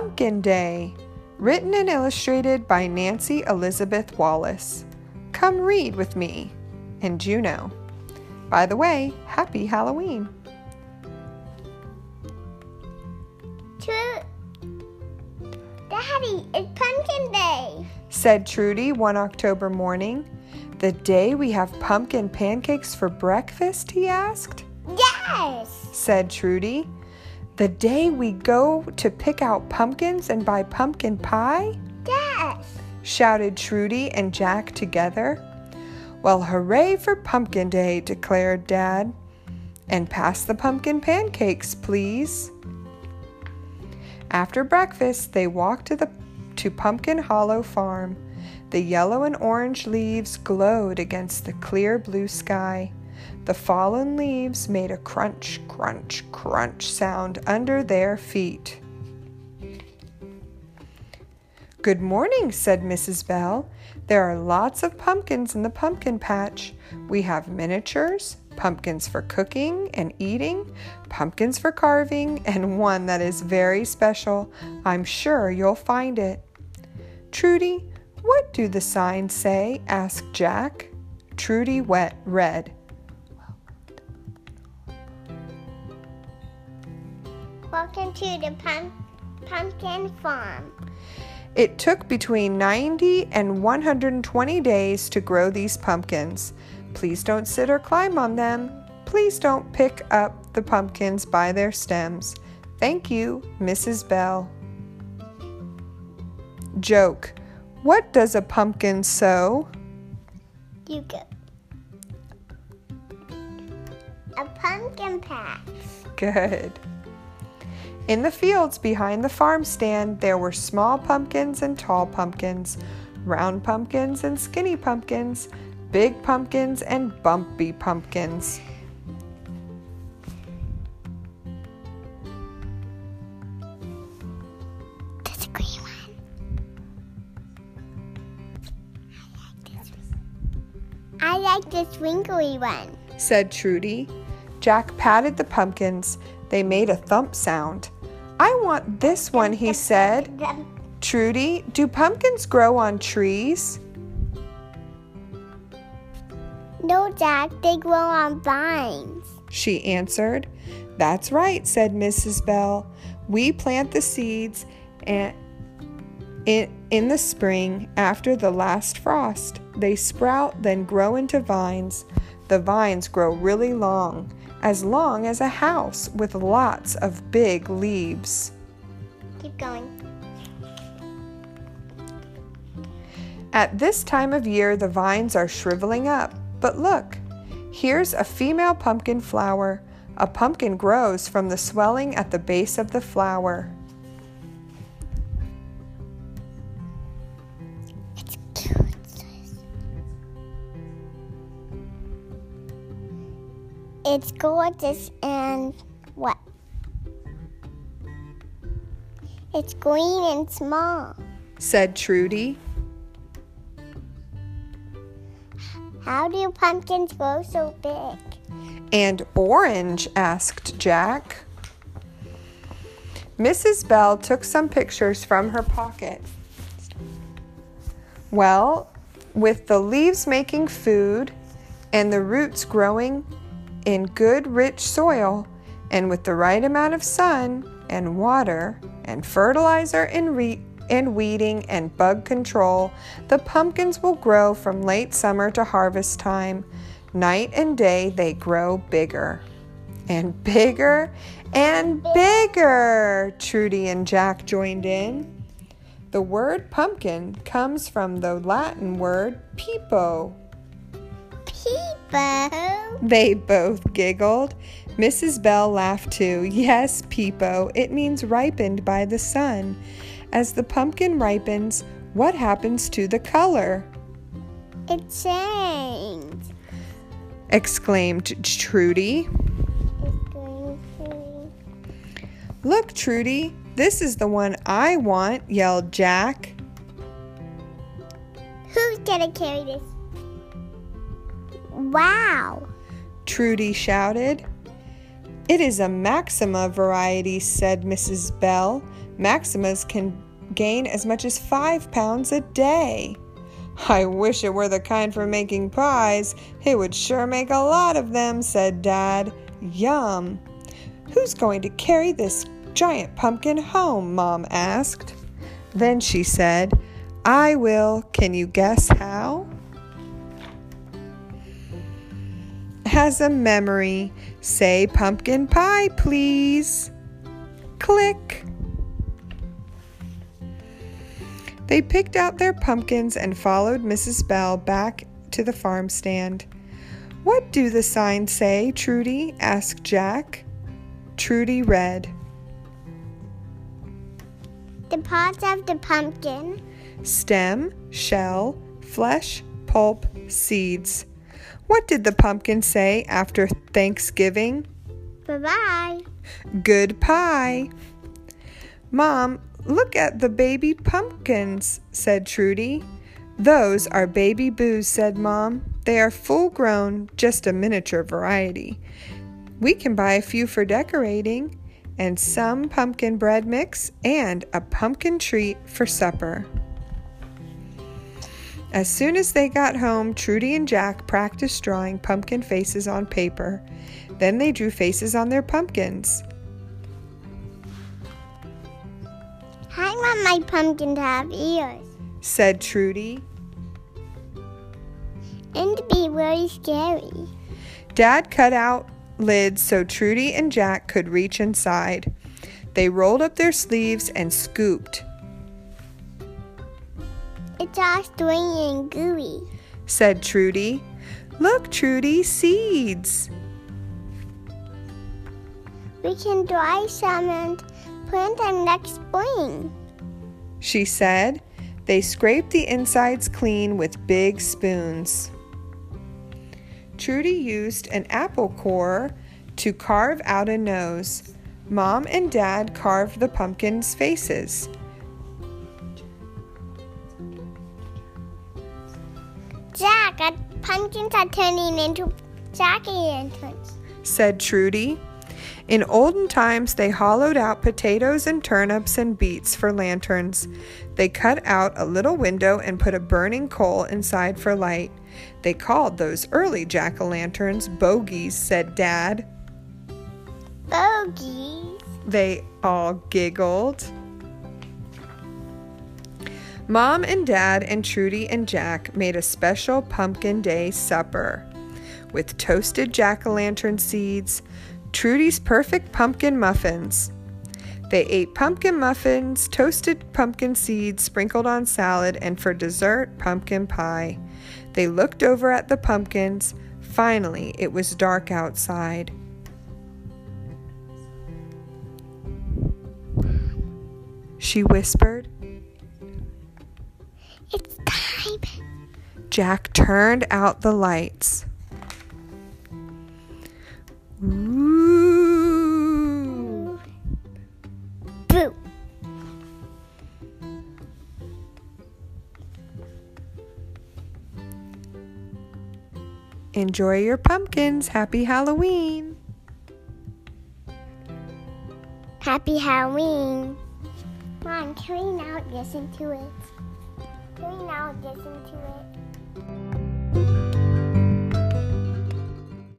Pumpkin Day, written and illustrated by Nancy Elizabeth Wallace. Come read with me and Juno. By the way, happy Halloween. True. Daddy, it's Pumpkin Day. said Trudy one October morning. The day we have pumpkin pancakes for breakfast? he asked. Yes. said Trudy. The day we go to pick out pumpkins and buy pumpkin pie? Yes. shouted Trudy and Jack together. Well, hooray for Pumpkin Day, declared Dad. And pass the pumpkin pancakes, please. After breakfast, they walked to the to Pumpkin Hollow Farm. The yellow and orange leaves glowed against the clear blue sky. The fallen leaves made a crunch, crunch, crunch sound under their feet. Good morning, said Mrs. Bell. There are lots of pumpkins in the pumpkin patch. We have miniatures, pumpkins for cooking and eating, pumpkins for carving, and one that is very special. I'm sure you'll find it. Trudy, what do the signs say? asked Jack. Trudy wet read. Welcome to the pump- pumpkin farm. It took between 90 and 120 days to grow these pumpkins. Please don't sit or climb on them. Please don't pick up the pumpkins by their stems. Thank you, Mrs. Bell. Joke. What does a pumpkin sow? You go. A pumpkin patch. Good. In the fields behind the farm stand, there were small pumpkins and tall pumpkins, round pumpkins and skinny pumpkins, big pumpkins and bumpy pumpkins. That's a green one. I like this wrinkly one. said Trudy. Jack patted the pumpkins. They made a thump sound. I want this one, he said. Trudy, do pumpkins grow on trees? No, Jack, they grow on vines. She answered. That's right, said Mrs. Bell. We plant the seeds and in, in the spring after the last frost. They sprout, then grow into vines. The vines grow really long, as long as a house with lots of big leaves. Keep going. At this time of year, the vines are shriveling up. But look, here's a female pumpkin flower. A pumpkin grows from the swelling at the base of the flower. It's gorgeous and what? It's green and small. said Trudy. How do pumpkins grow so big? And orange? asked Jack. Mrs. Bell took some pictures from her pocket. Well, with the leaves making food and the roots growing in good, rich soil, and with the right amount of sun and water and fertilizer and, re- and weeding and bug control, the pumpkins will grow from late summer to harvest time. Night and day, they grow bigger and bigger and bigger. Trudy and Jack joined in. The word pumpkin comes from the Latin word pepo. People. They both giggled. Mrs. Bell laughed too. Yes, Peepo, It means ripened by the sun. As the pumpkin ripens, what happens to the color? It changed. exclaimed Trudy. It's going to. Look, Trudy, this is the one I want, yelled Jack. Who's gonna carry this? Wow. Trudy shouted. It is a Maxima variety, said Mrs. Bell. Maximas can gain as much as five pounds a day. I wish it were the kind for making pies. It would sure make a lot of them, said Dad. Yum. Who's going to carry this giant pumpkin home? Mom asked. Then she said, I will. Can you guess how? As a memory, say pumpkin pie, please. Click. They picked out their pumpkins and followed Mrs. Bell back to the farm stand. What do the signs say, Trudy? asked Jack. Trudy read. The parts of the pumpkin Stem, shell, flesh, pulp, seeds. What did the pumpkin say after Thanksgiving? Bye bye. Good pie. Mom, look at the baby pumpkins, said Trudy. Those are baby boos, said Mom. They are full grown, just a miniature variety. We can buy a few for decorating, and some pumpkin bread mix, and a pumpkin treat for supper. As soon as they got home, Trudy and Jack practiced drawing pumpkin faces on paper. Then they drew faces on their pumpkins. I want my pumpkin to have ears said Trudy. and to be really scary. Dad cut out lids so Trudy and Jack could reach inside. They rolled up their sleeves and scooped, All stringy and gooey. said Trudy. Look, Trudy, seeds. We can dry some and plant them next spring. she said. They scraped the insides clean with big spoons. Trudy used an apple core to carve out a nose. Mom and Dad carved the pumpkins' faces. Pumpkins are turning into jack o' lanterns. said Trudy. In olden times, they hollowed out potatoes and turnips and beets for lanterns. They cut out a little window and put a burning coal inside for light. They called those early jack o' lanterns bogies, said Dad. Bogies. They all giggled. Mom and Dad and Trudy and Jack made a special pumpkin day supper with toasted jack o' lantern seeds, Trudy's perfect pumpkin muffins. They ate pumpkin muffins, toasted pumpkin seeds sprinkled on salad, and for dessert, pumpkin pie. They looked over at the pumpkins. Finally, it was dark outside. She whispered. Jack turned out the lights. Ooh. Boo. Enjoy your pumpkins. Happy Halloween. Happy Halloween. Mom, can we now listen to it? Can we now listen to it? you